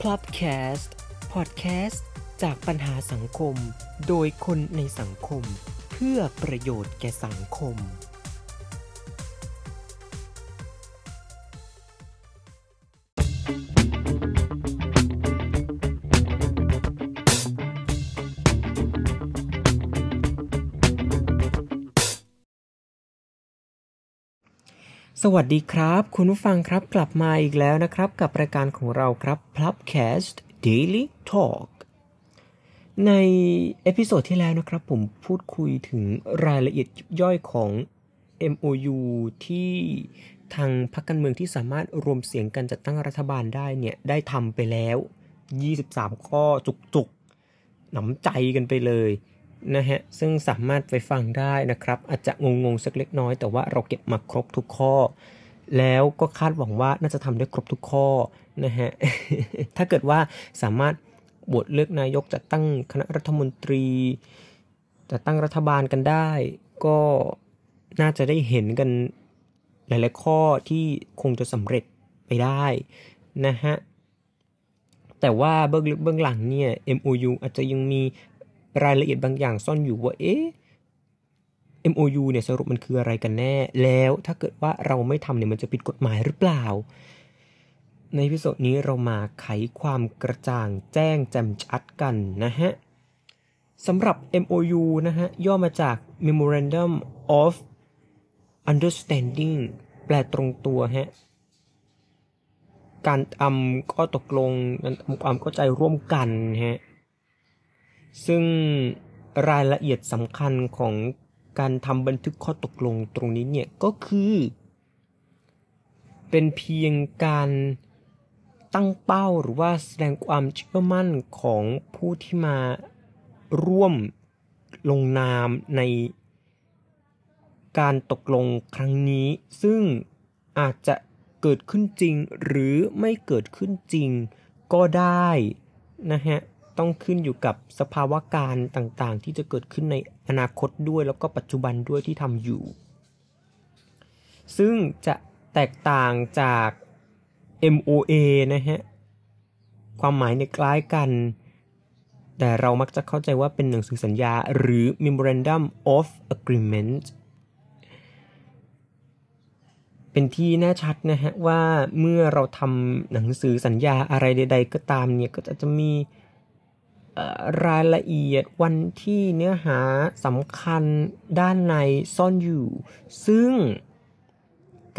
พลับแคสต์พอดแคสต์จากปัญหาสังคม โดยคนในสังคม เพื่อประโยชน์แก่สังคม สวัสดีครับ คุณผู้ฟังครับกลับมาอีกแล้วนะครับ กับรายการของเราครับ Plubcast Daily Talk ใน episode ที่แล้วนะครับ ผมพูดคุยถึงรายละเอียดย่อยของ MOU ที่ทางพรรคการเมืองที่สามารถรวมเสียงกันจัดตั้งรัฐบาลได้เนี่ย ได้ทำไปแล้ว 23 ข้อจุกๆหนำใจกันไปเลย นะฮะซึ่งสามารถไปฟังได้นะครับ อาจจะงงๆสักเล็กน้อย แต่ว่าเราเก็บมาครบทุกข้อ แล้วก็คาดหวังว่าน่าจะทำได้ครบทุกข้อนะฮะถ้าเกิดว่าสามารถบทเลือกนายกจัดตั้งคณะรัฐมนตรีจัดตั้งรัฐบาลกันได้ ก็น่าจะได้เห็นกันหลาย ๆ ข้อที่คงจะสำเร็จไปได้นะฮะแต่ว่าเบื้องลึกเบื้องหลังเนี่ย MOU อาจจะยังมี รายละเอียดบางอย่างซ่อนอยู่ว่าเอ๊ะ MOU เนี่ยสรุปมันคืออะไรกันแน่ แล้วถ้าเกิดว่าเราไม่ทำเนี่ยมันจะผิดกฎหมายหรือเปล่า ในพิโซดนี้เรามาไขความกระจ่างแจ้งแจ่มชัดกันนะฮะสำหรับ MOU นะฮะ ย่อมาจาก Memorandum of Understanding แปลตรงตัวฮะ การทำข้อตกลงการทำความเข้าใจร่วมกันฮะ ซึ่งรายละเอียดสำคัญของการทำบันทึกข้อตกลงตรงนี้เนี่ยก็คือ เป็นเพียงการตั้งเป้าหรือว่าแสดงความเชื่อมั่นของผู้ที่มาร่วมลงนามในการตกลงครั้งนี้ ซึ่งอาจจะเกิดขึ้นจริงหรือไม่เกิดขึ้นจริงก็ได้นะฮะ ต้องขึ้นอยู่กับสภาวะการต่างๆ ที่จะเกิดขึ้นในอนาคตด้วยแล้วก็ปัจจุบันด้วยที่ทำอยู่ ซึ่งจะแตกต่างจาก MOA นะฮะ ความหมายในคล้ายกัน แต่เรามักจะเข้าใจว่าเป็นหนังสือสัญญาหรือ Memorandum of Agreement เป็นที่แน่ชัดนะฮะว่าเมื่อเราทำหนังสือสัญญาอะไรใด ๆ ก็ตามเนี่ยก็จะมี รายละเอียดวันที่เนื้อหาสำคัญด้านในซ่อนอยู่ ซึ่ง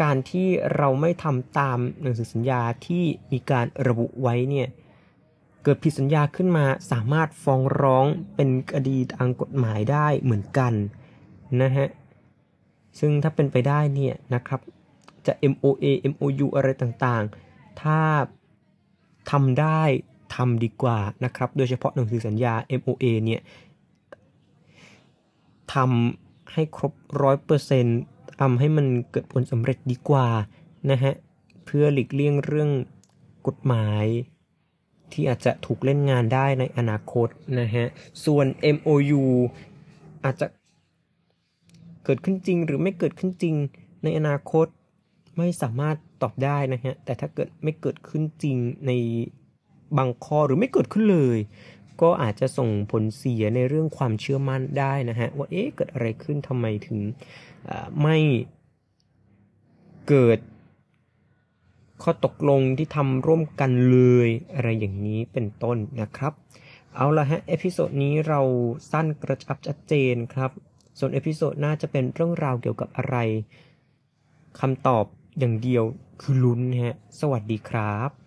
การที่เราไม่ทำตามหนังสือสัญญาที่มีการระบุไว้เนี่ยเกิดผิดสัญญาขึ้นมาสามารถฟ้องร้องเป็นคดีทางกฎหมายได้เหมือนกันนะฮะซึ่งถ้าเป็นไปได้เนี่ยนะครับจะ MOA MOU อะไรต่างๆ ถ้าทำได้ ทำดีกว่านะครับ โดยเฉพาะหนังสือสัญญา MOA เนี่ยทำให้ครบร้อยเปอร์เซ็นต์ทำให้มันเกิดผลสำเร็จดีกว่านะฮะ เพื่อหลีกเลี่ยงเรื่องกฎหมาย ที่อาจจะถูกเล่นงานได้ในอนาคตนะฮะ ส่วน MOU อาจจะเกิดขึ้นจริงหรือไม่เกิดขึ้นจริงในอนาคตไม่สามารถตอบได้นะฮะ แต่ถ้าเกิดไม่เกิดขึ้นจริงใน บางข้อหรือไม่เกิดขึ้นเลย ก็อาจจะส่งผลเสียในเรื่องความเชื่อมั่นได้นะฮะว่าเอ๊ะเกิดอะไรขึ้นทำไมถึงไม่เกิดข้อตกลงที่ทำร่วมกันเลยอะไรอย่างนี้เป็นต้นนะครับ เอาละฮะ episode นี้เราสั้นกระชับชัดเจนครับ ส่วน episode หน้าจะเป็นเรื่องราวเกี่ยวกับอะไรคำตอบอย่างเดียวคือลุ้นฮะ สวัสดีครับ